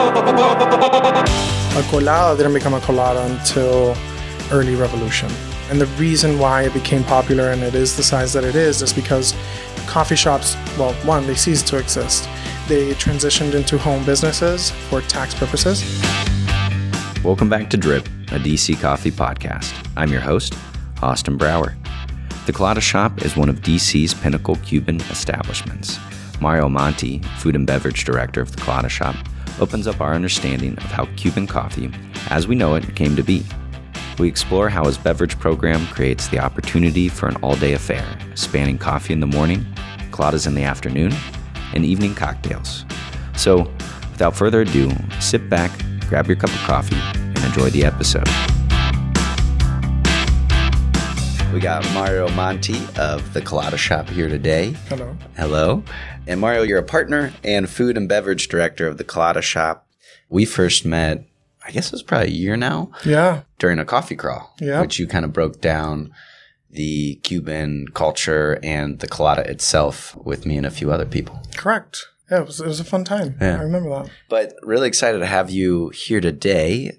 A colada didn't become a colada until early revolution. And the reason why it became popular and it is the size that it is is because coffee shops, well, one, they ceased to exist. They transitioned into home businesses for tax purposes. Welcome back to Drip, a DC coffee podcast. I'm your host, Austin Brower. The Colada Shop is one of DC's pinnacle Cuban establishments. Mario Monti, food and beverage director of the Colada Shop, opens up our understanding of how Cuban coffee, as we know it, came to be. We explore how his beverage program creates the opportunity for an all day affair, spanning coffee in the morning, coladas in the afternoon, and evening cocktails. So, without further ado, sit back, grab your cup of coffee, and enjoy the episode. We got Mario Monti of the Colada Shop here today. Hello. Hello. And Mario, you're a partner and food and beverage director of the Colada Shop. We first met, I guess it was probably a year now, Yeah. during a coffee crawl, Yeah. which you kind of broke down the Cuban culture and the colada itself with me and a few other people. Correct. Yeah, it was, it was a fun time. Yeah. I remember that. But really excited to have you here today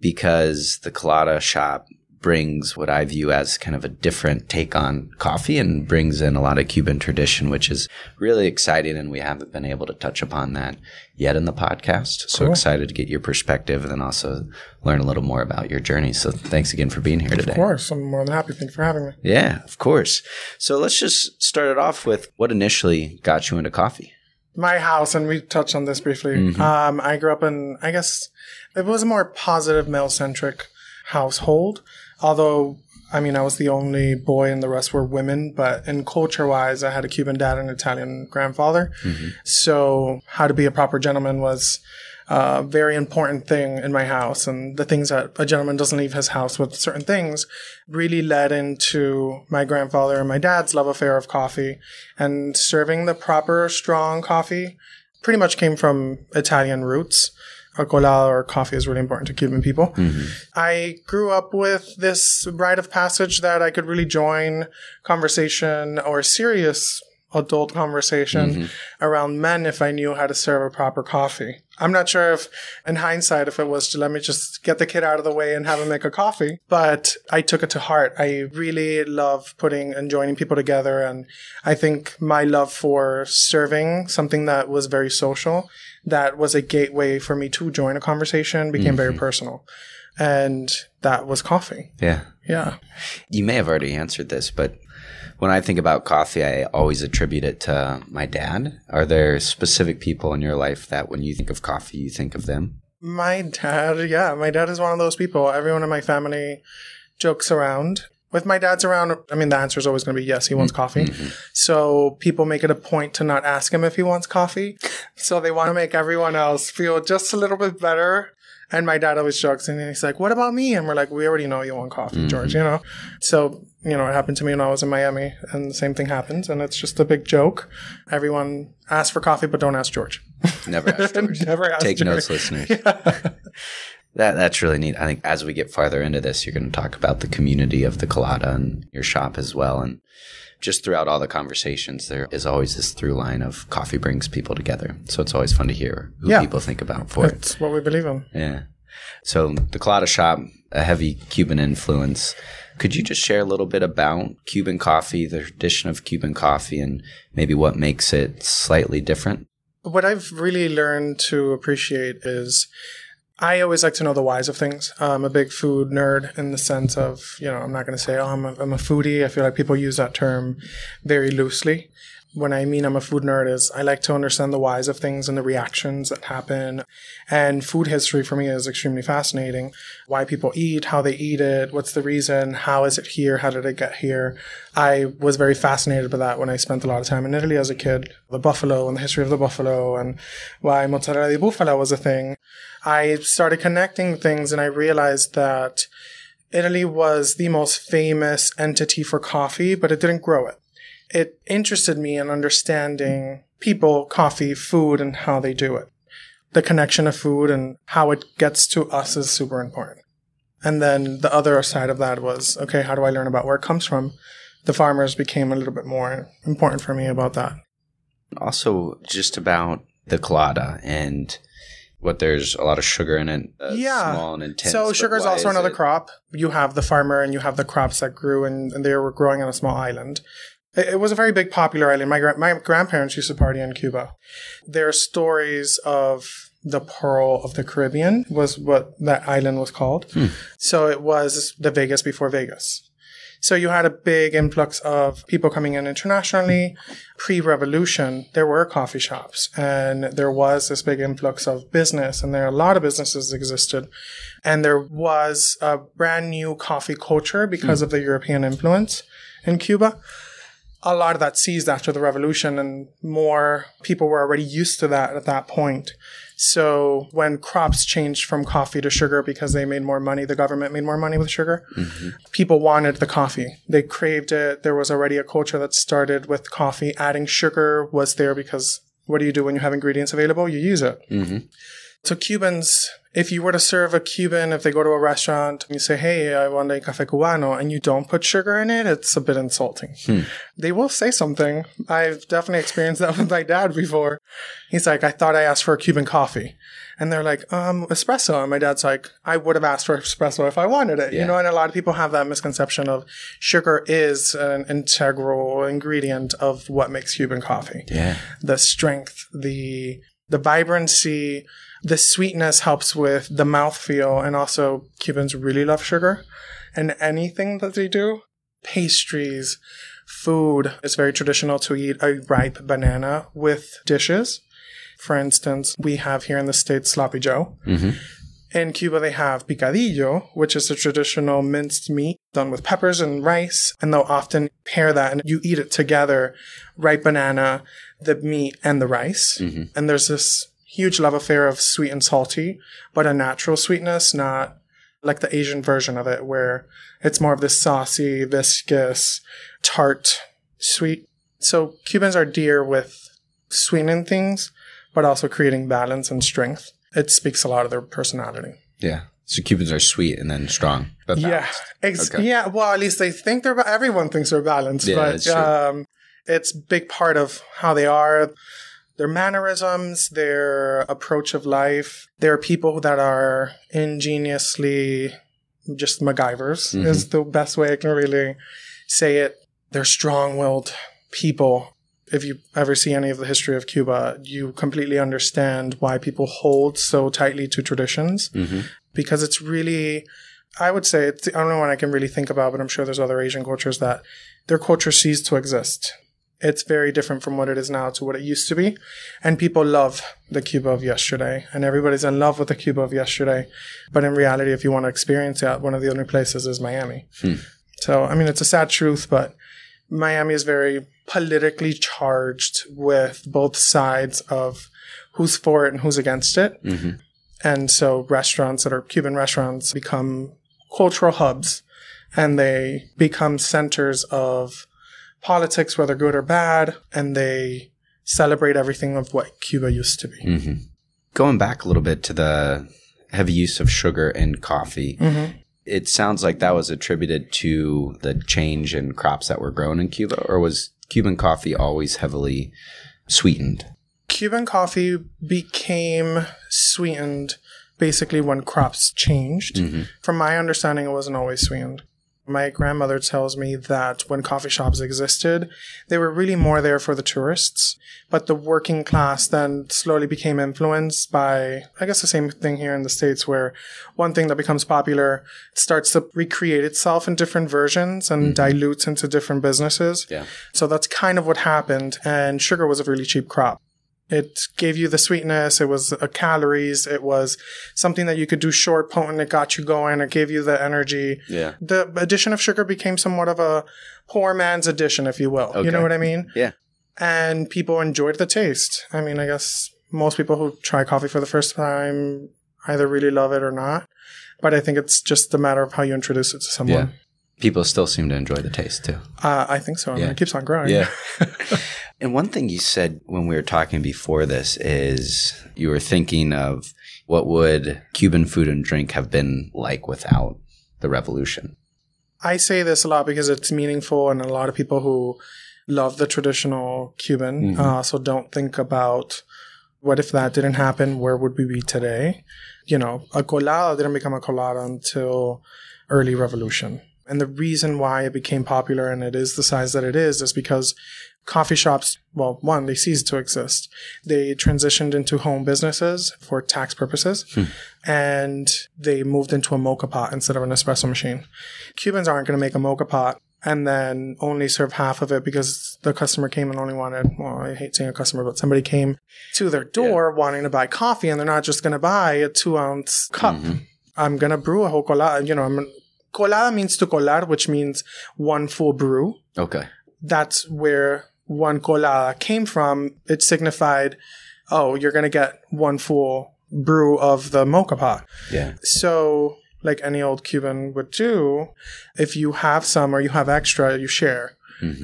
because the colada shop brings what I view as kind of a different take on coffee and brings in a lot of Cuban tradition, which is really exciting. And we haven't been able to touch upon that yet in the podcast. So Cool. excited to get your perspective and then also learn a little more about your journey. So thanks again for being here today. Of course. I'm more than happy. Thank for having me. Yeah, of course. So let's just start it off with what initially got you into coffee. my house, and we touched on this briefly. Mhm. Um, I grew up in, I guess, it was a more positive male centric household. Although, I mean, I was the only boy, and the rest were women. But in culture wise, I had a Cuban dad and an Italian grandfather. Mm-hmm. So, how to be a proper gentleman was a very important thing in my house. And the things that a gentleman doesn't leave his house with certain things really led into my grandfather and my dad's love affair of coffee and serving the proper strong coffee pretty much came from Italian roots. A colada or coffee is really important to Cuban people. Mm-hmm. I grew up with this rite of passage that I could really join conversation or serious adult conversation mm-hmm. around men if I knew how to serve a proper coffee. I'm not sure if, in hindsight, if it was to let me just get the kid out of the way and have him make a coffee, but I took it to heart. I really love putting and joining people together. And I think my love for serving something that was very social, that was a gateway for me to join a conversation, became very mm-hmm. personal. And that was coffee. Yeah. Yeah. You may have already answered this, but when I think about coffee, I always attribute it to my dad. Are there specific people in your life that when you think of coffee, you think of them? My dad, yeah, my dad is one of those people. Everyone in my family jokes around. With my dad's around, I mean, the answer is always going to be yes, he wants mm-hmm. coffee. Mm-hmm. So people make it a point to not ask him if he wants coffee. So they want to make everyone else feel just a little bit better. And my dad always jokes and he's like, What about me? And we're like, We already know you want coffee, mm-hmm. George, you know? So, you know, it happened to me when I was in Miami and the same thing happens. And it's just a big joke. Everyone asks for coffee, but don't ask George. Never asked George. Never ask Take George. notes, listeners. That that's really neat. I think as we get farther into this, you're going to talk about the community of the Colada and your shop as well. And just throughout all the conversations, there is always this through line of coffee brings people together. So it's always fun to hear who Yeah. people think about for it. That's what we believe in. Yeah. So the Colada shop, a heavy Cuban influence. Could you just share a little bit about Cuban coffee, the tradition of Cuban coffee, and maybe what makes it slightly different? What I've really learned to appreciate is I always like to know the whys of things. I'm a big food nerd in the sense of, you know, I'm not going to say, oh, I'm a, I'm a foodie. I feel like people use that term very loosely. When I mean I'm a food nerd is I like to understand the whys of things and the reactions that happen. And food history for me is extremely fascinating. Why people eat, how they eat it, what's the reason, how is it here, how did it get here. I was very fascinated by that when I spent a lot of time in Italy as a kid. The buffalo and the history of the buffalo and why mozzarella di bufala was a thing. I started connecting things and I realized that Italy was the most famous entity for coffee, but it didn't grow it. It interested me in understanding people, coffee, food, and how they do it. The connection of food and how it gets to us is super important. And then the other side of that was okay, how do I learn about where it comes from? The farmers became a little bit more important for me about that. Also, just about the colada and what there's a lot of sugar in it. Uh, Yeah. small and intense. so sugar is also another it- crop. You have the farmer and you have the crops that grew and, and they were growing on a small island. It, it was a very big popular island. My, gra- my grandparents used to party in Cuba. There are stories of the Pearl of the Caribbean was what that island was called. So it was the Vegas before Vegas. So you had a big influx of people coming in internationally. Pre-revolution, there were coffee shops and there was this big influx of business and there are a lot of businesses existed. And there was a brand new coffee culture because hmm. of the European influence in Cuba. A lot of that ceased after the revolution and more people were already used to that at that point. So when crops changed from coffee to sugar because they made more money, the government made more money with sugar people wanted the coffee. They craved it. There was already a culture that started with coffee. Adding sugar was there because what do you do when you have ingredients available? You use it. Mhm. So Cubans, if you were to serve a Cuban, if they go to a restaurant and you say, "Hey, I want a café cubano," and you don't put sugar in it, it's a bit insulting. They will say something. I've definitely experienced that with my dad before. He's like, "I thought I asked for a Cuban coffee." And they're like, um, espresso. And my dad's like, I would have asked for espresso if I wanted it. Yeah. You know, and a lot of people have that misconception of sugar is an integral ingredient of what makes Cuban coffee. Yeah. The strength, the the vibrancy, the sweetness helps with the mouthfeel. And also Cubans really love sugar. And anything that they do, pastries, food, it's very traditional to eat a ripe banana with dishes. For instance, we have here in the States Sloppy Joe. hmm In Cuba, they have picadillo, which is a traditional minced meat done with peppers and rice. And they'll often pair that and you eat it together ripe banana, the meat, and the rice. Mhm. And there's this huge love affair of sweet and salty, but a natural sweetness, not like the Asian version of it, where it's more of this saucy, viscous, tart, sweet. So Cubans are dear with sweetening things, but also creating balance and strength. It speaks a lot of their personality. Yeah. So Cubans are sweet and then strong. But Yeah, ex- Okay. yeah. Well, at least they think they're. ba- Everyone thinks they're balanced, Yeah, but um, it's a big part of how they are. Their mannerisms, their approach of life. There are people that are ingeniously just MacGyvers. Mhm. Is the best way I can really say it. They're strong-willed people. If you ever see any of the history of Cuba, you completely understand why people hold so tightly to traditions Mhm. because it's really I would say it's the only one I can really think about, but I'm sure there's other Asian cultures that their culture ceased to exist. It's very different from what it is now to what it used to be. And people love the Cuba of yesterday. And everybody's in love with the Cuba of yesterday. But in reality, if you want to experience that, one of the only places is Miami. Hmm. So, I mean, it's a sad truth, but Miami is very politically charged with both sides of who's for it and who's against it. Mhm. And so restaurants that are Cuban restaurants become cultural hubs and they become centers of politics, whether good or bad, and they celebrate everything of what Cuba used to be. hmm Going back a little bit to the heavy use of sugar in coffee, hmm it sounds like that was attributed to the change in crops that were grown in Cuba, or was Cuban coffee always heavily sweetened? Cuban coffee became sweetened basically when crops changed. Mhm. From my understanding, it wasn't always sweetened. My grandmother tells me that when coffee shops existed, they were really more there for the tourists. But the working class then slowly became influenced by, I guess, the same thing here in the States, where one thing that becomes popular starts to recreate itself in different versions and mm-hmm. dilutes into different businesses. Yeah. So that's kind of what happened. And sugar was a really cheap crop. It gave you the sweetness. It was uh, calories. It was something that you could do short, potent. It got you going. It gave you the energy. Yeah. The addition of sugar became somewhat of a poor man's addition, if you will. You know what I mean? Yeah. And people enjoyed the taste. I mean, I guess most people who try coffee for the first time either really love it or not. But I think it's just a matter of how you introduce it to someone. Yeah. People still seem to enjoy the taste too. Uh, I think so. I mean, Yeah. it keeps on growing. Yeah. and one thing you said when we were talking before this is you were thinking of what would Cuban food and drink have been like without the revolution. I say this a lot because it's meaningful, and a lot of people who love the traditional Cuban Mhm. uh, also don't think about What if that didn't happen? Where would we be today? You know, a colada didn't become a colada until early revolution. And the reason why it became popular and it is the size that it is is because coffee shops, well, one, they ceased to exist. They transitioned into home businesses for tax purposes hmm. and they moved into a moka pot instead of an espresso machine. Cubans aren't going to make a moka pot and then only serve half of it because the customer came and only wanted, well, I hate saying a customer, but somebody came to their door wanting to buy coffee and they're not just going to buy a two ounce cup. Mm-hmm. I'm going to brew a whole colada. You know, I'm, colada means to colar, which means one full brew. Okay. That's where one colada came from. It signified, oh, you're going to get one full brew of the moka pot. Yeah. So, like any old Cuban would do, if you have some or you have extra, you share.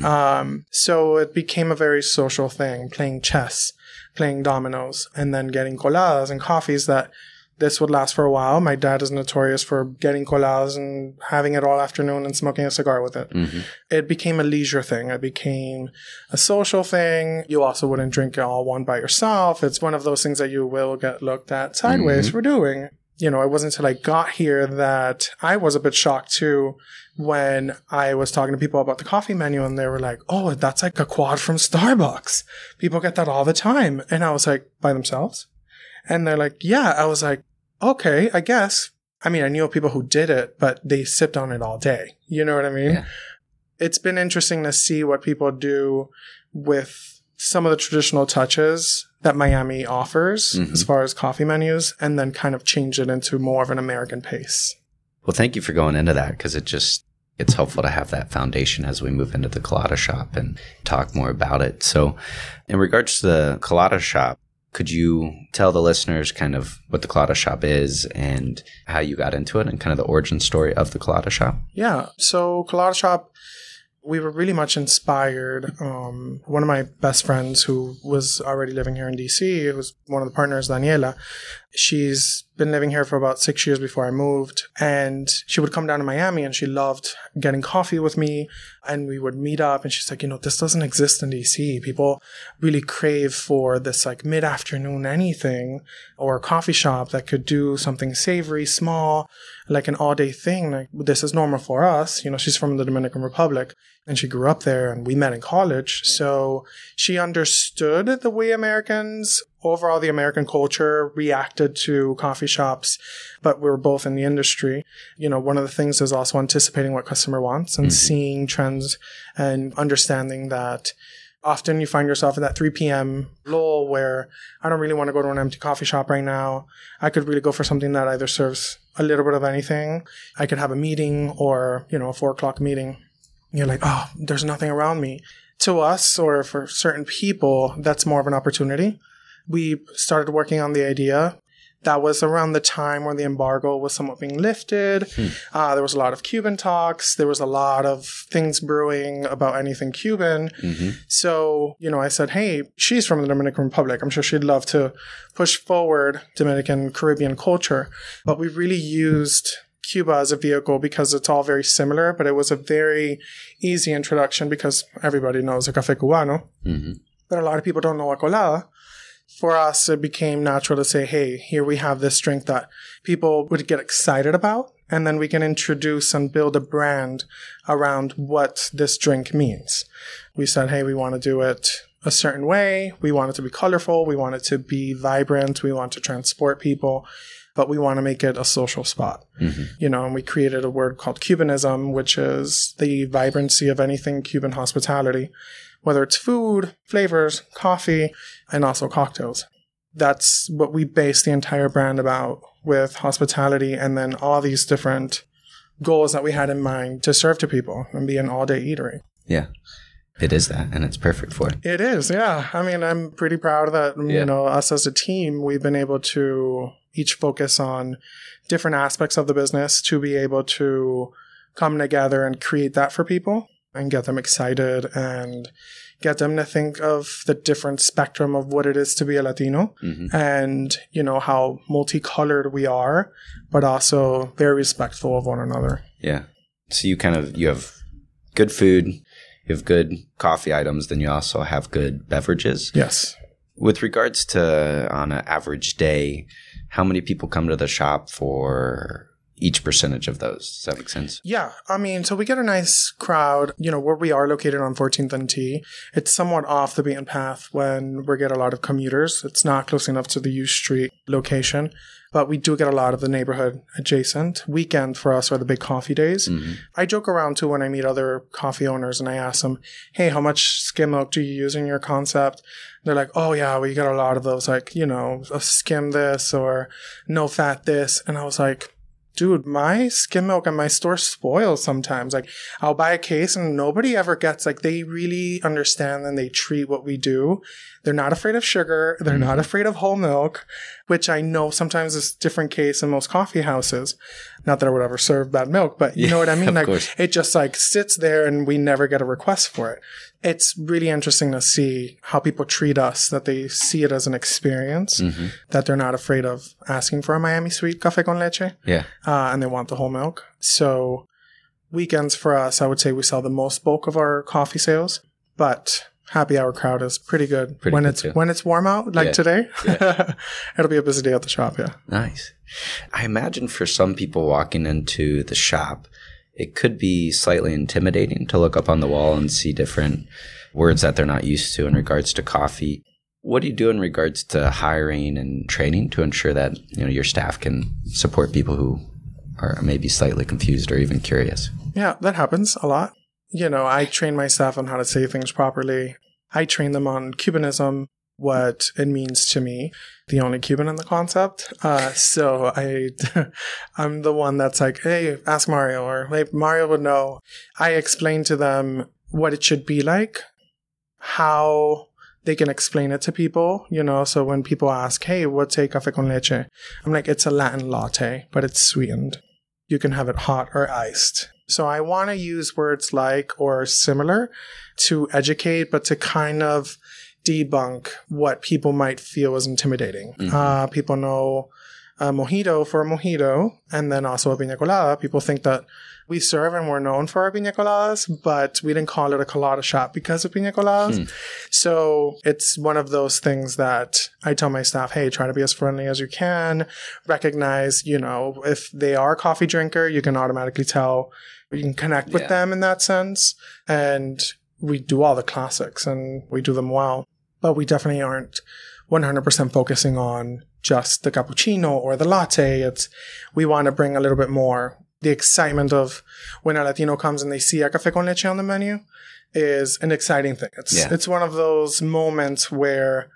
Um, so it became a very social thing, playing chess, playing dominoes, and then getting coladas and coffees that this would last for a while. My dad is notorious for getting coladas and having it all afternoon and smoking a cigar with it. Mm-hmm. It became a leisure thing. It became a social thing. You also wouldn't drink it all one by yourself. It's one of those things that you will get looked at sideways mm-hmm. for doing. You know, it wasn't until I got here that I was a bit shocked too when I was talking to people about the coffee menu and they were like, oh, that's like a quad from Starbucks. People get that all the time. And I was like, by themselves? And they're like, yeah. I was like, okay, I guess. I mean, I knew people who did it, but they sipped on it all day. You know what I mean? Yeah. It's been interesting to see what people do with some of the traditional touches that Miami offers mm-hmm. as far as coffee menus and then kind of change it into more of an American pace. Well, thank you for going into that because it just it's helpful to have that foundation as we move into the colada shop and talk more about it. So, in regards to the colada shop, could you tell the listeners kind of what the colada shop is and how you got into it and kind of the origin story of the colada shop? Yeah. So Colada Shop, we were really much inspired. Um, one of my best friends who was already living here in DC, who was one of the partners, Daniela, she's been living here for about six years before I moved. And she would come down to Miami and she loved getting coffee with me. And we would meet up and she's like, you know, this doesn't exist in DC. People really crave for this like mid afternoon anything or a coffee shop that could do something savory, small, like an all day thing. Like this is normal for us. You know, she's from the Dominican Republic and she grew up there and we met in college. So she understood the way Americans, overall the American culture reacted to coffee shops, but we were both in the industry. You know, one of the things is also anticipating what customer wants and mm-hmm. seeing trends and understanding that often you find yourself in that 3 p.m. lull where I don't really want to go to an empty coffee shop right now. I could really go for something that either serves a little bit of anything. I could have a meeting or, you know, a four o'clock meeting. You're like, oh, there's nothing around me. To us or for certain people, that's more of an opportunity. We started working on the idea. That was around the time when the embargo was somewhat being lifted. Uh, there was a lot of Cuban talks. There was a lot of things brewing about anything Cuban. So, you know, I said, hey, she's from the Dominican Republic. I'm sure she'd love to push forward Dominican Caribbean culture. But we really used Cuba as a vehicle because it's all very similar, but it was a very easy introduction because everybody knows a cafe cubano. Mm-hmm. But a lot of people don't know a colada. For us, it became natural to say, hey, here we have this drink that people would get excited about. And then we can introduce and build a brand around what this drink means. We said, hey, we want to do it a certain way. We want it to be colorful. We want it to be vibrant. We want to transport people, but we want to make it a social spot. Mm-hmm. You know, and we created a word called Cubanism, which is the vibrancy of anything Cuban hospitality, whether it's food, flavors, coffee, and also cocktails. That's what we base the entire brand about with hospitality and then all these different goals that we had in mind to serve to people and be an all day eatery. Yeah. It is that, and it's perfect for it. It is, yeah. I mean, I'm pretty proud that, Yeah. you know, us as a team, we've been able to each focus on different aspects of the business to be able to come together and create that for people and get them excited and get them to think of the different spectrum of what it is to be a Latino mm-hmm. and, you know, how multicolored we are, but also very respectful of one another. Yeah. So you kind of you have good food, you have good coffee items, then you also have good beverages. Yes. With regards to on an average day, how many people come to the shop for each percentage of those. Does that make sense? Yeah. I mean, so we get a nice crowd, you know, where we are located on 14th and T. It's somewhat off the beaten path when we get a lot of commuters. It's not close enough to the U Street location, but we do get a lot of the neighborhood adjacent. Weekend for us are the big coffee days. Mm-hmm. I joke around too when I meet other coffee owners and I ask them, Hey, how much skim milk do you use in your concept? They're like, Oh yeah, we get a lot of those, like, you know, skim this or no fat this. And I was like, dude, my skim milk and my store spoils sometimes. Like, I'll buy a case and nobody ever gets, like, they really understand and they treat what we do. They're not afraid of sugar. They're not mm-hmm. afraid of whole milk, which I know sometimes is different case in most coffee houses. Not that I would ever serve bad milk, but you know what I mean? like, course. it just like sits there and we never get a request for it. It's really interesting to see how people treat us, that they see it as an experience, Mm-hmm. that they're not afraid of asking for a Miami sweet cafe con leche Yeah. uh, and they want the whole milk. So weekends for us, I would say we sell the most bulk of our coffee sales, but happy hour crowd is pretty good Pretty when good it's too. when it's warm out like Yeah. today. Yeah. It'll be a busy day at the shop. Yeah. Nice. I imagine for some people walking into the shop, it could be slightly intimidating to look up on the wall and see different words that they're not used to in regards to coffee. What do you do in regards to hiring and training to ensure that you know your staff can support people who are maybe slightly confused or even curious? Yeah, that happens a lot. You know, I train my staff on how to say things properly. I train them on Cubanism, what it means to me, the only Cuban in the concept. Uh, so I, I'm the one that's like, hey, ask Mario, or hey, Mario would know. I explain to them what it should be like, how they can explain it to people, you know. So when people ask, hey, what's a cafe con leche? I'm like, it's a Latin latte, but it's sweetened. You can have it hot or iced. So I want to use words like or similar to educate, but to kind of debunk what people might feel is intimidating. Mhm. Uh, people know a mojito for a mojito, and then also a pina colada. People think that we serve and we're known for our pina coladas, but we didn't call it a colada shop because of pina coladas. Hmm. So it's one of those things that I tell my staff, hey, try to be as friendly as you can. Recognize, you know, if they are a coffee drinker, you can automatically tell, you can connect with Yeah. them in that sense. And we do all the classics and we do them well, but we definitely aren't 100% focusing on just the cappuccino or the latte. It's, we want to bring a little bit more the excitement of when a Latino comes and they see a cafe con leche on the menu is an exciting thing. It's Yeah. it's one of those moments where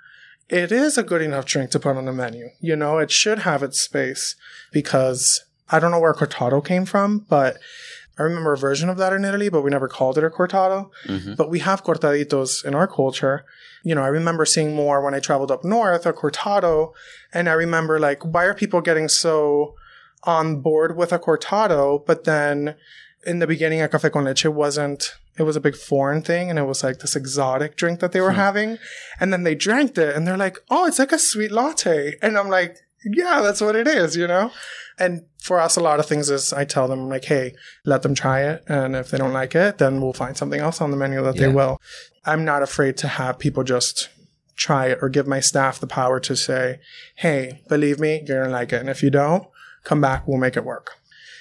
it is a good enough drink to put on the menu. You know, it should have its space because I don't know where cortado came from, but I remember a version of that in Italy, but we never called it a cortado. Mm-hmm. But we have cortaditos in our culture. You know, I remember seeing more when I traveled up north, a cortado, and I remember like, why are people getting so on board with a cortado? But then in the beginning, a cafe con leche wasn't. It was a big foreign thing, and it was like this exotic drink that they were hmm. having. And then they drank it, and they're like, "Oh, it's like a sweet latte." And I'm like, "Yeah, that's what it is," you know. And for us, a lot of things is I tell them like, "Hey, let them try it, and if they don't like it, then we'll find something else on the menu that they will." I'm not afraid to have people just try it or give my staff the power to say, "Hey, believe me, you're gonna like it, and if you don't, come back, we'll make it work."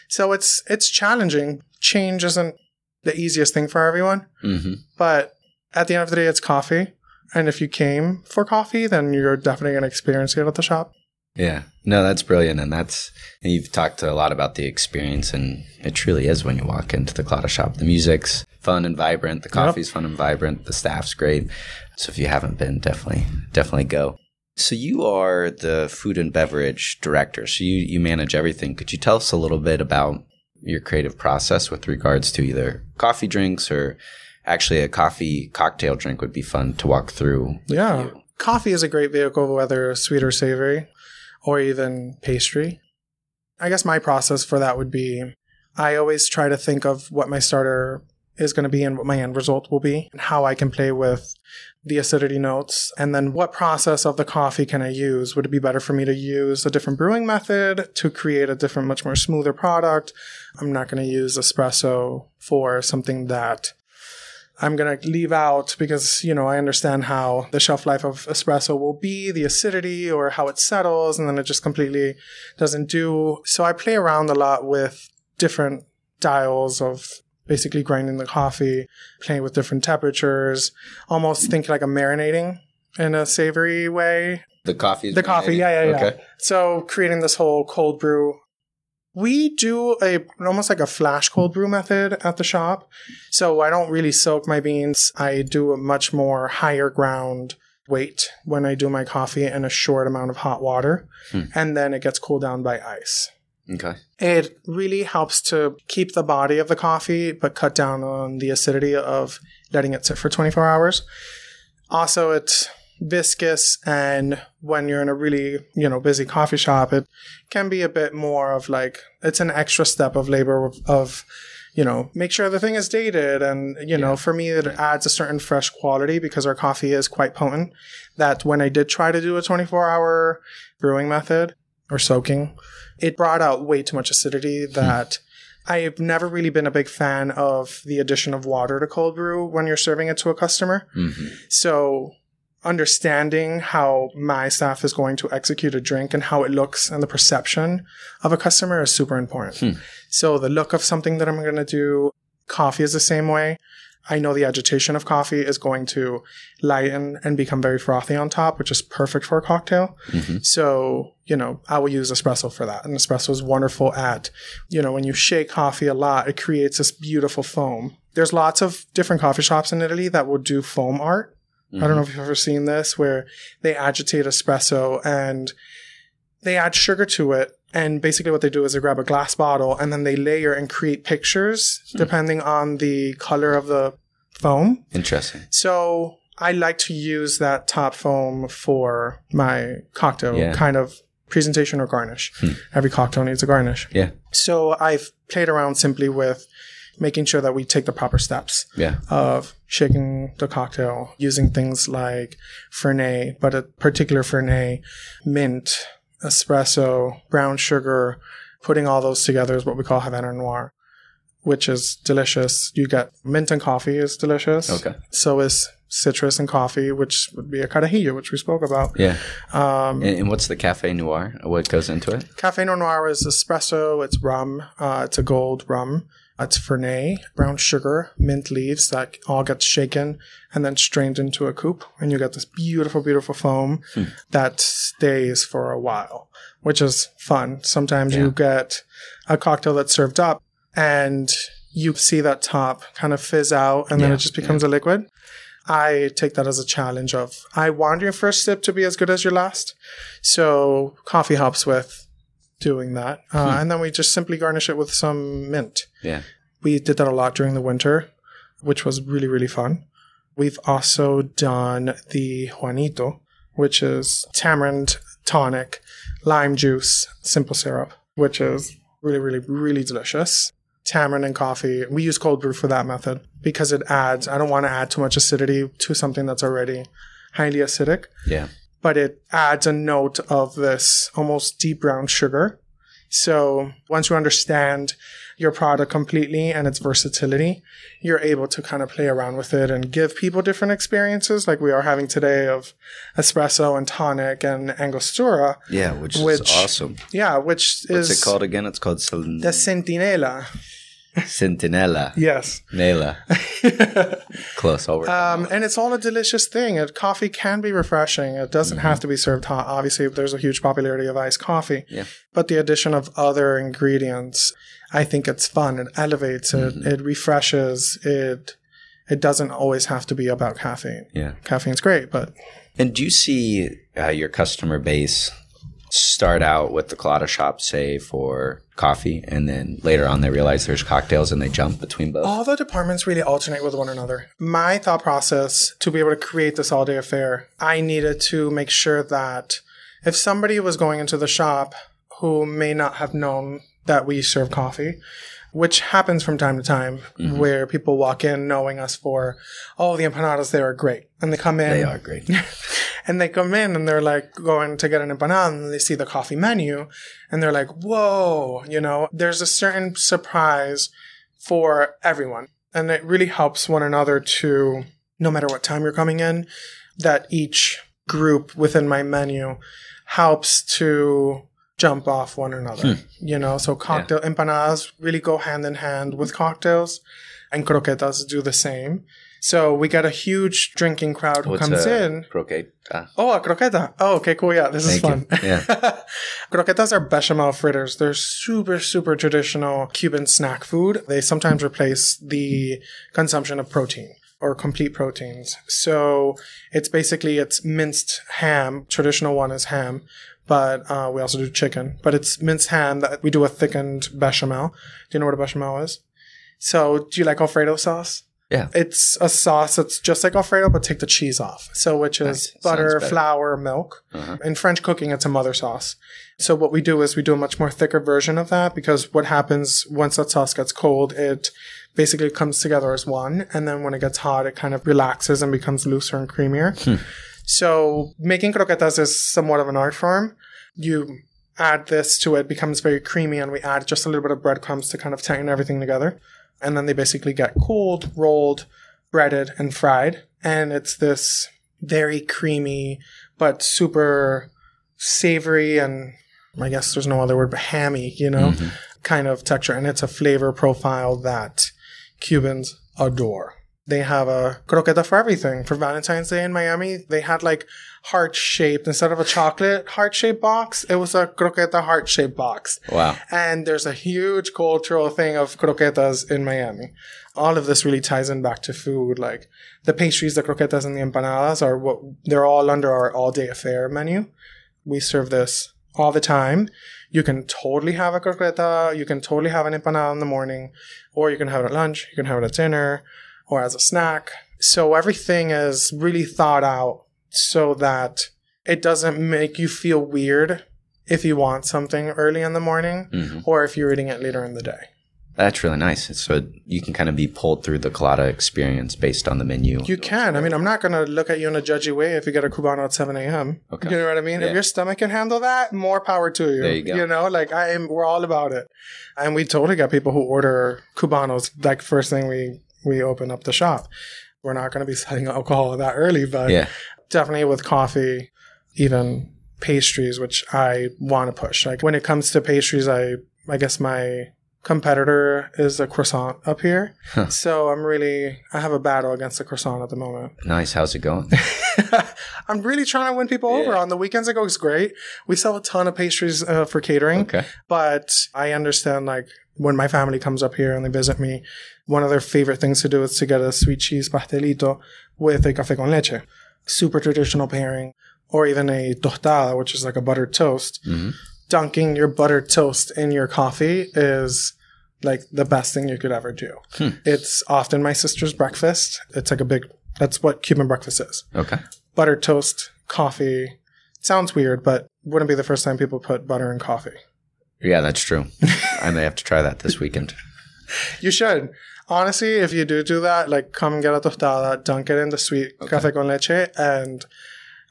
So it's it's challenging. Change isn't the easiest thing for everyone, Mm-hmm. but at the end of the day, it's coffee. And if you came for coffee, then you're definitely going to experience it at the shop. Yeah. No, that's brilliant. And that's, and you've talked a lot about the experience, and it truly is when you walk into the Colada shop. The music's fun and vibrant, the coffee's fun and vibrant, the staff's great. So if you haven't been, definitely, definitely go. So you are the food and beverage director. So you, you manage everything. Could you tell us a little bit about your creative process with regards to either coffee drinks or actually a coffee cocktail drink would be fun to walk through. Yeah. you. Coffee is a great vehicle, whether sweet or savory, or even pastry. I guess my process for that would be I always try to think of what my starter is going to be and what my end result will be, and how I can play with the acidity notes, and then what process of the coffee can I use? Would it be better for me to use a different brewing method to create a different, much more smoother product? I'm not going to use espresso for something that I'm going to leave out because, you know, I understand how the shelf life of espresso will be, the acidity or how it settles, and then it just completely doesn't do. So I play around a lot with different dials of basically grinding the coffee, playing with different temperatures, almost think like a marinating in a savory way. The coffee. The coffee, yeah, yeah, yeah. Okay. So creating this whole cold brew. We do a almost like a flash cold brew method at the shop. So I don't really soak my beans. I do a much more higher ground weight when I do my coffee in a short amount of hot water. Hmm. And then it gets cooled down by ice. Okay. It really helps to keep the body of the coffee, but cut down on the acidity of letting it sit for 24 hours. Also, it's viscous, and when you're in a really you know busy coffee shop, it can be a bit more of like it's an extra step of labor of, of you know make sure the thing is dated, and you know for me it adds a certain fresh quality because our coffee is quite potent. That when I did try to do a 24 hour brewing method or soaking, it brought out way too much acidity that I've never really been a big fan of the addition of water to cold brew when you're serving it to a customer. hmm So understanding how my staff is going to execute a drink and how it looks and the perception of a customer is super important. So the look of something that I'm going to do, coffee is the same way. I know the agitation of coffee is going to lighten and become very frothy on top, which is perfect for a cocktail. hmm So, you know, I will use espresso for that. And espresso is wonderful at, you know, when you shake coffee a lot, it creates this beautiful foam. There's lots of different coffee shops in Italy that will do foam art. I don't know if you've ever seen this where they agitate espresso and they add sugar to it. And basically what they do is they grab a glass bottle and then they layer and create pictures depending on the color of the foam. Interesting. So I like to use that top foam for my cocktail Yeah. kind of presentation or garnish. Hmm. Every cocktail needs a garnish. Yeah. So I've played around simply with making sure that we take the proper steps Yeah. of shaking the cocktail using things like Fernet, but a particular Fernet, mint, espresso, brown sugar, putting all those together is what we call Havana Noir, which is delicious. You get mint and coffee is delicious. Okay. So is citrus and coffee, which would be a carajillo, which we spoke about. Yeah. Um, And, and what's the cafe noir? What goes into it? Cafe Noir is espresso. It's rum. Uh, it's a gold rum. It's Fernet, brown sugar, mint leaves that all gets shaken and then strained into a coupe, and you get this beautiful, beautiful foam hmm. that stays for a while, which is fun. Sometimes you get a cocktail that's served up, and you see that top kind of fizz out, and then Yeah, it just becomes a liquid. I take that as a challenge of I want your first sip to be as good as your last. So coffee helps with doing that. Uh, And then we just simply garnish it with some mint. Yeah. We did that a lot during the winter, which was really, really fun. We've also done the Juanito, which is tamarind tonic, lime juice, simple syrup, which is really, really, really delicious. Tamarind and coffee. We use cold brew for that method because it adds, I don't want to add too much acidity to something that's already highly acidic Yeah. But it adds a note of this almost deep brown sugar. So once you understand your product completely and its versatility, you're able to kind of play around with it and give people different experiences like we are having today of espresso and tonic and angostura. Yeah, which is awesome. Yeah, which is What's is it called again? It's called Cel- the centinela. Centinela. Yes. Nela. Close over. Um, and it's all a delicious thing. It, coffee can be refreshing. It doesn't have to be served hot. Obviously, there's a huge popularity of iced coffee. Yeah. But the addition of other ingredients, I think it's fun. It elevates it. It refreshes it. It doesn't always have to be about caffeine. yeah. Caffeine's great, but And do you see uh, your customer base start out with the colada shop, say, for coffee, and then later on they realize there's cocktails and they jump between both? all the departments really alternate with one another. My thought process to be able to create this all day affair, I needed to make sure that if somebody was going into the shop who may not have known that we serve coffee, which happens from time to time, mm-hmm. where people walk in knowing us for, oh, the empanadas there are great. And they come in They are great. and they come in and they're like going to get an empanada and they see the coffee menu and they're like, whoa, you know, there's a certain surprise for everyone. And it really helps one another to, no matter what time you're coming in, that each group within my menu helps to jump off one another. You know, so cocktail empanadas really go hand in hand with cocktails, and croquetas do the same. So we get a huge drinking crowd who What's comes in. Croquet. Ah, Oh, a croqueta. Oh, okay, cool. Yeah, this is Thank fun. you. Yeah. Croquetas are bechamel fritters. They're super, super traditional Cuban snack food. They sometimes replace the consumption of protein or complete proteins. So it's basically it's minced ham. Traditional one is ham, but uh, we also do chicken. But it's minced ham that we do a thickened bechamel. Do you know what a bechamel is? So do you like Alfredo sauce? Yeah. It's a sauce that's just like Alfredo, but take the cheese off. So, which is Nice. Butter, flour, milk. Uh-huh. In French cooking, it's a mother sauce. So, what we do is we do a much more thicker version of that because what happens once that sauce gets cold, it basically comes together as one. And then when it gets hot, it kind of relaxes and becomes looser and creamier. So, making croquetas is somewhat of an art form. You add this to it, becomes very creamy, and we add just a little bit of breadcrumbs to kind of tighten everything together and then they basically get cooled, rolled, breaded, and fried. And it's this very creamy, but super savory and I guess there's no other word, but hammy, you know, mm-hmm. kind of texture. And it's a flavor profile that Cubans adore. They have a croqueta for everything. For Valentine's Day in Miami, they had like heart shaped, instead of a chocolate heart shaped box, it was a croqueta heart shaped box. Wow. And there's a huge cultural thing of croquetas in Miami. All of this really ties in back to food. Like the pastries, the croquetas, and the empanadas are what they're all under our all day affair menu. We serve this all the time. You can totally have a croqueta. You can totally have an empanada in the morning, or you can have it at lunch. You can have it at dinner, or as a snack. So everything is really thought out so that it doesn't make you feel weird if you want something early in the morning Mhm. or if you're eating it later in the day. That's really nice. So you can kind of be pulled through the colada experience based on the menu. You can. I mean, I'm not going to look at you in a judgy way if you get a Cubano at 7 a.m. Okay. You know what I mean? Yeah. If your stomach can handle that, more power to you. There you go. You know, like I am, we're all about it. And we totally got people who order Cubanos like first thing we, we open up the shop. We're not going to be selling alcohol that early, but Yeah. definitely with coffee, even pastries, which I want to push. Like when it comes to pastries, I I guess my competitor is a croissant up here. Huh. So I'm really I have a battle against the croissant at the moment. Nice. How's it going? I'm really trying to win people over. On the weekends, it goes great. We sell a ton of pastries uh, for catering, Okay. but I understand like when my family comes up here and they visit me, one of their favorite things to do is to get a sweet cheese pastelito with a café con leche, super traditional pairing, or even a tostada, which is like a buttered toast. Mhm. Dunking your buttered toast in your coffee is like the best thing you could ever do. Hmm. It's often my sister's breakfast. It's like a big. That's what Cuban breakfast is Okay. buttered toast, coffee. Sounds weird, but wouldn't be the first time people put butter in coffee. Yeah, that's true. I may have to try that this weekend. You should. Honestly, if you do do that, like come get a tostada, dunk it in the sweet Okay. café con leche, and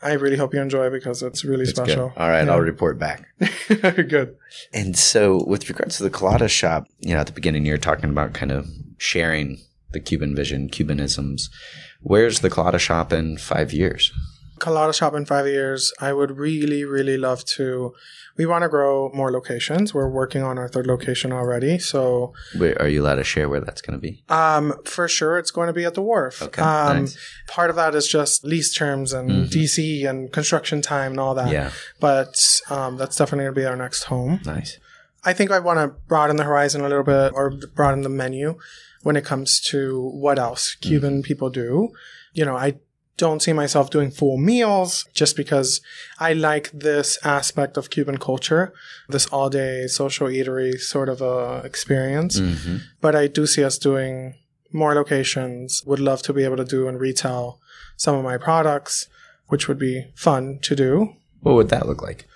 I really hope you enjoy because it's really It's special. good. All right, Yeah. I'll report back. Good. And so, with regards to the colada shop, you know, at the beginning you were talking about kind of sharing the Cuban vision, Cubanisms. Where's the colada shop in five years? Colada shop in five years. I would really, really love to. We want to grow more locations. We're working on our third location already. So, Where, are you allowed to share where that's going to be? um, for sure, it's going to be at the wharf. Okay, Um, nice. Part of that is just lease terms and Mhm. DC and construction time and all that. Yeah, But um, that's definitely going to be our next home. nice. I think I want to broaden the horizon a little bit or broaden the menu when it comes to what else Cuban people do. You know, I don't see myself doing full meals just because I like this aspect of Cuban culture, this all day social eatery sort of a experience. hmm But I do see us doing more locations, would love to be able to do and retail some of my products, which would be fun to do. What would that look like?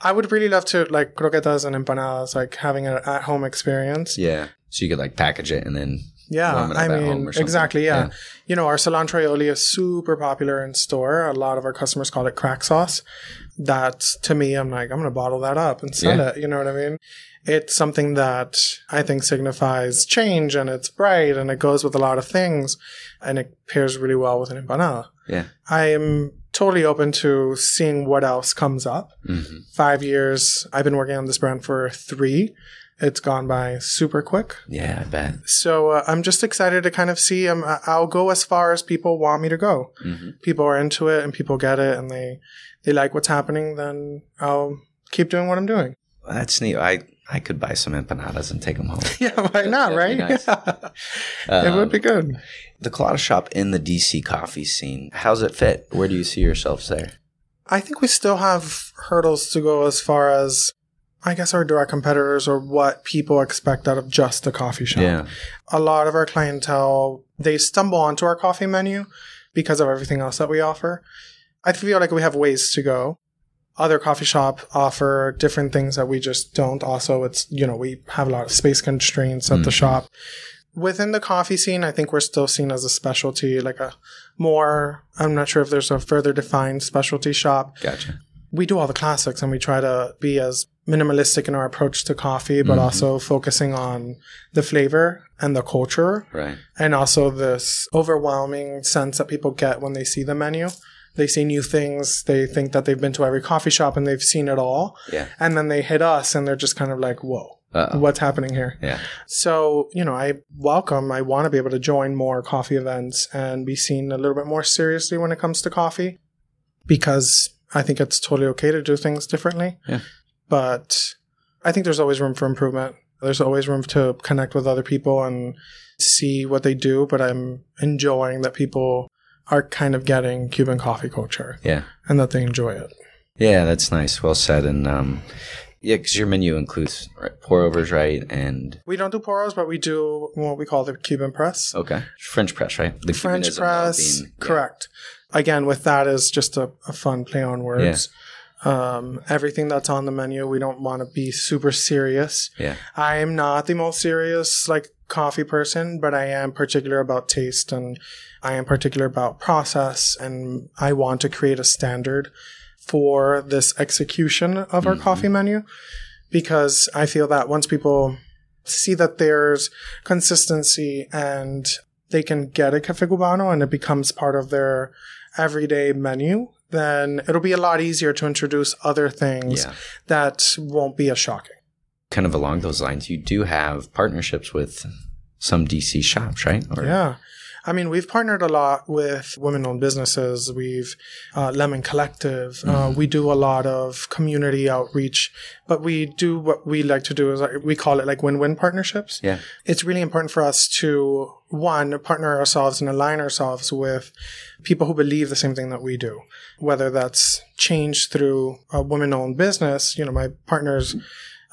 I would really love to like croquetas and empanadas, like having an at home experience. Yeah, so you could like package it and then Yeah, warm it up I mean, exactly. Yeah. Yeah. you know, our cilantro aioli is super popular in store. A lot of our customers call it crack sauce. that to me, I'm like, I'm going to bottle that up and sell Yeah. it. You know what I mean? It's something that I think signifies change and it's bright and it goes with a lot of things and it pairs really well with an empanada. Yeah. I am totally open to seeing what else comes up. hmm Five years, I've been working on this brand for three. It's gone by super quick. Yeah, I bet. So uh, I'm just excited to kind of see. Um, I'll go as far as people want me to go. hmm People are into it and people get it and they they like what's happening. Then I'll keep doing what I'm doing. That's neat. I I could buy some empanadas and take them home. Yeah, why not? that'd Right? nice. it would be Um, good. The Colada Shop in the DC coffee scene. How's it fit? Where do you see yourselves there? I think we still have hurdles to go as far as, I guess, our direct competitors or what people expect out of just a coffee shop. Yeah. A lot of our clientele, they stumble onto our coffee menu because of everything else that we offer. I feel like we have ways to go. Other coffee shop offer different things that we just don't. Also, it's, you know, we have a lot of space constraints at the Mhm. shop. Within the coffee scene, I think we're still seen as a specialty, like a more, I'm not sure if there's a further defined specialty shop Gotcha. We do all the classics and we try to be as minimalistic in our approach to coffee, but Mhm. also focusing on the flavor and the culture Right. and also this overwhelming sense that people get when they see the menu. They see new things. They think that they've been to every coffee shop and they've seen it all. Yeah. And then they hit us and they're just kind of like, whoa, Uh-oh. what's happening here? Yeah. So, you know, I welcome, I want to be able to join more coffee events and be seen a little bit more seriously when it comes to coffee because I think it's totally okay to do things differently. Yeah. But I think there's always room for improvement. There's always room to connect with other people and see what they do. But I'm enjoying that people are kind of getting Cuban coffee culture Yeah. and that they enjoy it. Yeah, that's nice. Well said. And um, yeah, because your menu includes right, pour overs, right? And We don't do poros, but we do what we call the Cuban press. okay, French press, right? The French Cubanism press, being- yeah. correct. Again, with that is just a, a fun play on words. Um, everything that's on the menu, we don't want to be super serious. Yeah. I am not the most serious like coffee person, but I am particular about taste and I am particular about process, and I want to create a standard for this execution of our Mhm. coffee menu because I feel that once people see that there's consistency and they can get a cafe cubano and it becomes part of their everyday menu, then it'll be a lot easier to introduce other things Yeah. that won't be as shocking. Kind of along those lines, you do have partnerships with some DC shops, right? Or- Yeah. I mean, we've partnered a lot with women owned businesses. We've, uh, Lemon Collective. Uh, we do a lot of community outreach, but we do what we like to do is we call it like win win partnerships. Yeah. It's really important for us to, one, partner ourselves and align ourselves with people who believe the same thing that we do, whether that's change through a women owned business. You know, my partners,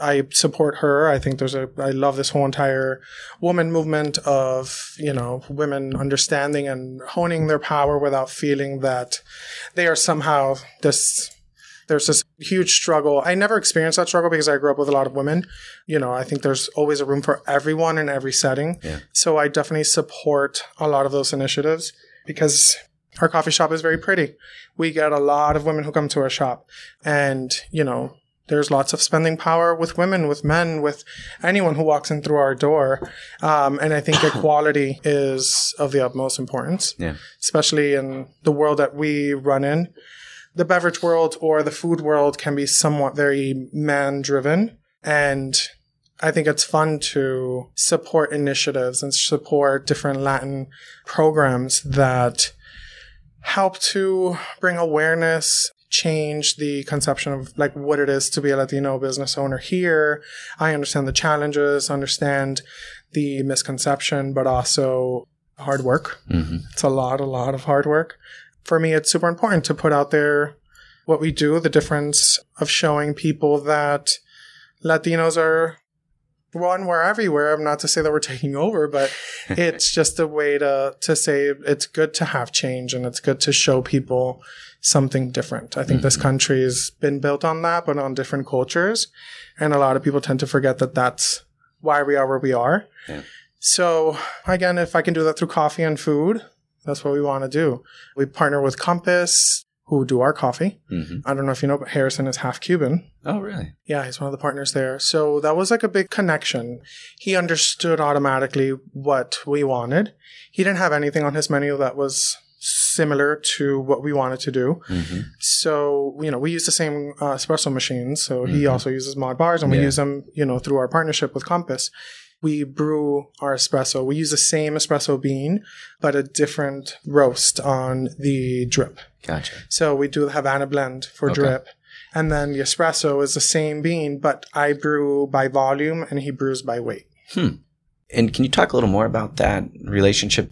I support her. I think there's a, I love this whole entire woman movement of, you know, women understanding and honing their power without feeling that they are somehow this, there's this huge struggle. I never experienced that struggle because I grew up with a lot of women. You know, I think there's always a room for everyone in every setting. Yeah. So I definitely support a lot of those initiatives because our coffee shop is very pretty. We get a lot of women who come to our shop and, you know, there's lots of spending power with women, with men, with anyone who walks in through our door. Um, and I think equality is of the utmost importance, Yeah. especially in the world that we run in. The beverage world or the food world can be somewhat very man driven. And I think it's fun to support initiatives and support different Latin programs that help to bring awareness, change the conception of like what it is to be a Latino business owner here. I understand the challenges, understand the misconception, but also hard work. hmm It's a lot, a lot of hard work. For me, it's super important to put out there what we do, the difference of showing people that Latinos are one, we're everywhere. I'm not to say that we're taking over, but it's just a way to to say it's good to have change and it's good to show people something different. I think this country's been built on that, but on different cultures, and a lot of people tend to forget that that's why we are where we are. Yeah. So again, if I can do that through coffee and food, that's what we want to do. We partner with Compass. who do our coffee. hmm I don't know if you know, but Harrison is half Cuban. Oh, really? Yeah, he's one of the partners there. So that was like a big connection. He understood automatically what we wanted. He didn't have anything on his menu that was similar to what we wanted to do. hmm So, you know, we use the same uh, espresso machines. So he Mhm. also uses Modbars and we Yeah. use them, you know, through our partnership with Compass. We brew our espresso. We use the same espresso bean, but a different roast on the drip. Gotcha. So we do the Havana blend for Okay. drip. And then the espresso is the same bean, but I brew by volume and he brews by weight. Hmm. And can you talk a little more about that relationship?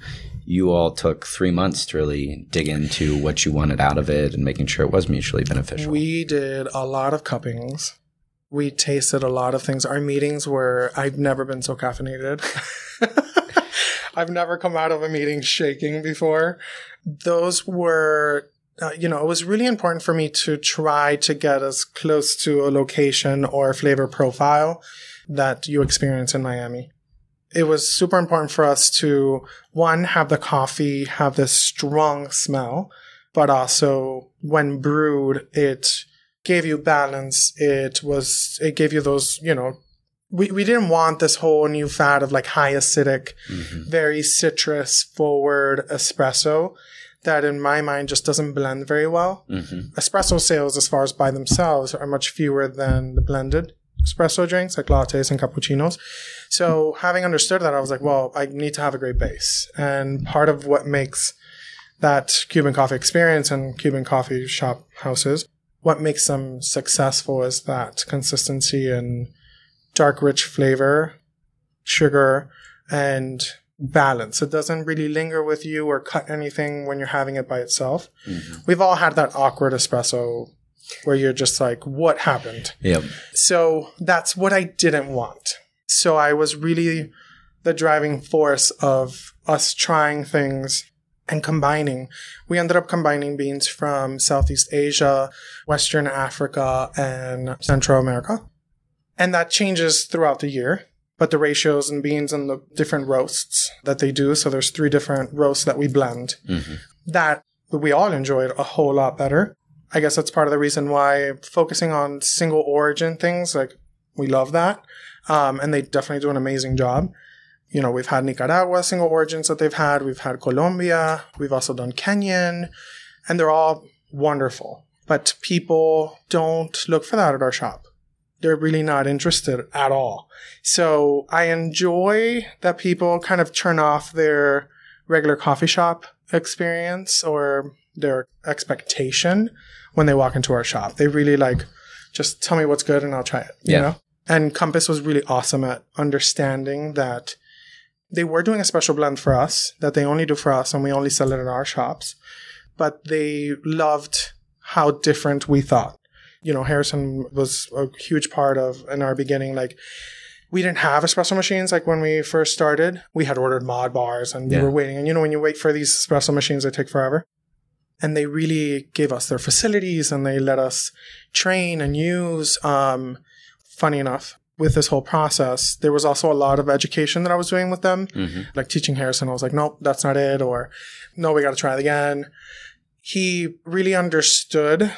You all took three months to really dig into what you wanted out of it and making sure it was mutually beneficial. We did a lot of cuppings. We tasted a lot of things. Our meetings were, I've never been so caffeinated. I've never come out of a meeting shaking before. Those were, uh, you know, it was really important for me to try to get as close to a location or flavor profile that you experience in Miami. It was super important for us to, one, have the coffee have this strong smell, but also when brewed, it gave you balance. It was, it gave you those, you know, we, we didn't want this whole new fad of like high acidic, Mhm. very citrus forward espresso that in my mind just doesn't blend very well. Mhm. Espresso sales, as far as by themselves, are much fewer than the blended espresso drinks like lattes and cappuccinos. So having understood that, I was like, well, I need to have a great base. And part of what makes that Cuban coffee experience and Cuban coffee shop houses, what makes them successful is that consistency and dark, rich flavor, sugar, and balance. It doesn't really linger with you or cut anything when you're having it by itself. Mhm. We've all had that awkward espresso where you're just like, what happened? Yep. So that's what I didn't want. So I was really the driving force of us trying things and combining. We ended up combining beans from Southeast Asia, Western Africa, and Central America. And that changes throughout the year. But the ratios and beans and the different roasts that they do, so there's three different roasts that we blend Mhm. that we all enjoyed a whole lot better. I guess that's part of the reason why focusing on single origin things, like we love that. Um, and they definitely do an amazing job. You know, we've had Nicaragua single origins that they've had. We've had Colombia. We've also done Kenyan and they're all wonderful. But people don't look for that at our shop. They're really not interested at all. So I enjoy that people kind of turn off their regular coffee shop experience or their expectation when they walk into our shop. They really like, just tell me what's good and I'll try it. You Yeah. know? And Compass was really awesome at understanding that they were doing a special blend for us that they only do for us and we only sell it in our shops. But they loved how different we thought. You know, Harrison was a huge part of in our beginning, like we didn't have espresso machines like when we first started. We had ordered Modbars and we were waiting. And you know, when you wait for these espresso machines, they take forever. And they really gave us their facilities and they let us train and use. Um, funny enough, with this whole process, there was also a lot of education that I was doing with them, Mhm. like teaching Harrison. I was like, nope, that's not it. Or no, we got to try it again. He really understood,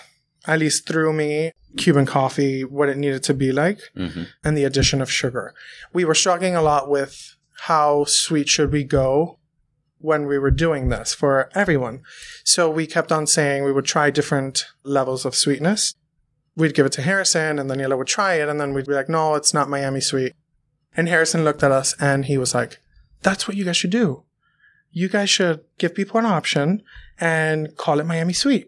at least through me, Cuban coffee, what it needed to be like Mhm. and the addition of sugar. We were struggling a lot with how sweet should we go when we were doing this for everyone. So we kept on saying we would try different levels of sweetness. We'd give it to Harrison and Daniela would try it and then we'd be like, no, it's not Miami sweet. And Harrison looked at us and he was like, that's what you guys should do. You guys should give people an option and call it Miami sweet.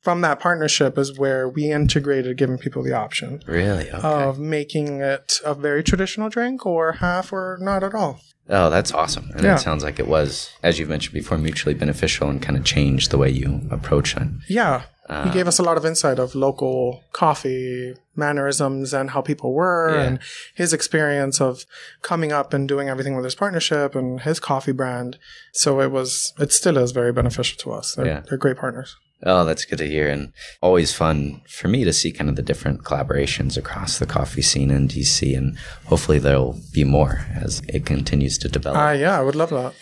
From that partnership is where we integrated giving people the option Really? Okay. of making it a very traditional drink or half or not at all. Oh, that's awesome. And Yeah. it sounds like it was, as you've mentioned before, mutually beneficial and kind of changed the way you approach it. Yeah. Uh, he gave us a lot of insight of local coffee mannerisms and how people were Yeah. and his experience of coming up and doing everything with his partnership and his coffee brand. So it was, it still is very beneficial to us. They're, Yeah. they're great partners. Oh, that's good to hear. And always fun for me to see kind of the different collaborations across the coffee scene in DC. And hopefully there'll be more as it continues to develop. Ah, yeah, I would love that.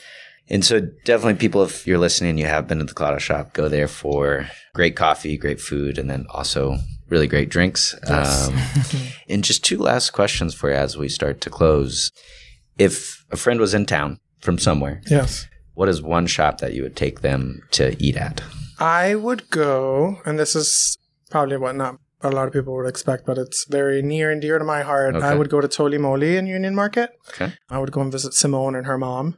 And so, definitely, people, if you're listening, you have been to the Colada Shop, go there for great coffee, great food, and then also really great drinks. Yes. Um, and just two last questions for you as we start to close. If a friend was in town from somewhere, Yes. what is one shop that you would take them to eat at? I would go, and this is probably what not a lot of people would expect, but it's very near and dear to my heart. I would go to Toli Moli in Union Market. Okay. I would go and visit Simone and her mom.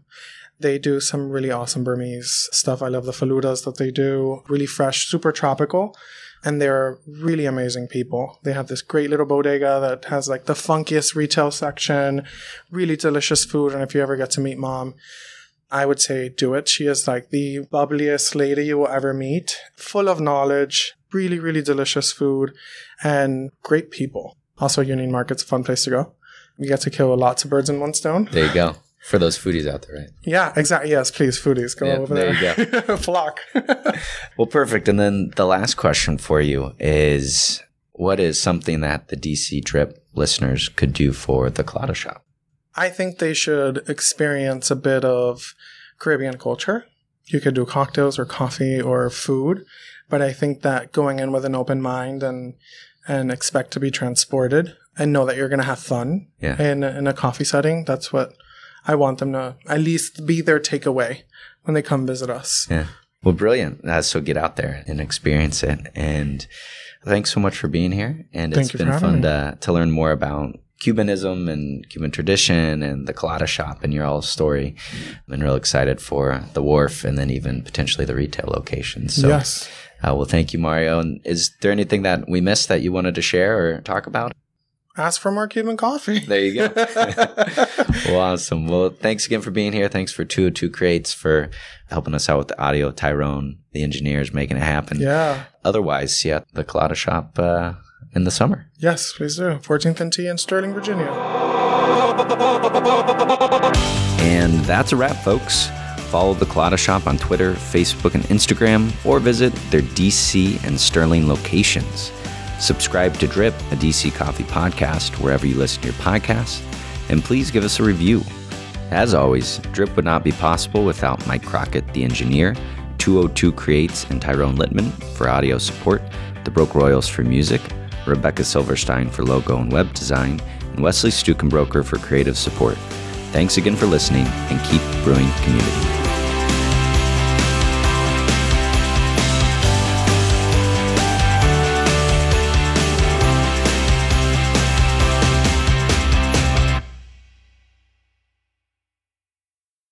They do some really awesome Burmese stuff. I love the faloodas that they do. Really fresh, super tropical. And they're really amazing people. They have this great little bodega that has like the funkiest retail section, really delicious food. And if you ever get to meet mom, I would say do it. She is like the bubbliest lady you will ever meet, full of knowledge, really, really delicious food, and great people. Also, Union Market's a fun place to go. You get to kill lots of birds in one stone. There you go. For those foodies out there, right? Yeah, exactly. Yes, please, foodies, go over there there. you go. Flock. Well, perfect. And then the last question for you is what is something that the DC Drip listeners could do for the Colada Shop? I think they should experience a bit of Caribbean culture. You could do cocktails or coffee or food, but I think that going in with an open mind and and expect to be transported and know that you're going to have fun Yeah. in a, in a coffee setting. That's what I want them to at least be their takeaway when they come visit us. Yeah. Well, brilliant. Uh, so get out there and experience it. And thanks so much for being here. And Thank it's been fun to, to learn more about Cubanism and Cuban tradition and the Colada shop and your all story. I've been real excited for the wharf and then even potentially the retail locations. So, yes. uh, well, thank you, Mario. And is there anything that we missed that you wanted to share or talk about? Ask for more Cuban coffee. There you go. well, awesome. Well, thanks again for being here. Thanks for 202 Creates for helping us out with the audio. Tyrone, the engineers, making it happen. yeah. Otherwise, yeah, the Colada shop uh, in the summer. Yes, please do. 14th and T in Sterling, Virginia. And that's a wrap, folks. Follow the Colada Shop on Twitter, Facebook, and Instagram, or visit their DC and Sterling locations. Subscribe to Drip, a DC coffee podcast, wherever you listen to your podcasts, and please give us a review. As always, Drip would not be possible without Mike Crockett, the engineer, 202 Creates, and Tyrone Littman for audio support, the Broke Royals for music, Rebecca Silverstein for logo and web design, and Wesley Stukenbroker for creative support. Thanks again for listening and keep brewing community.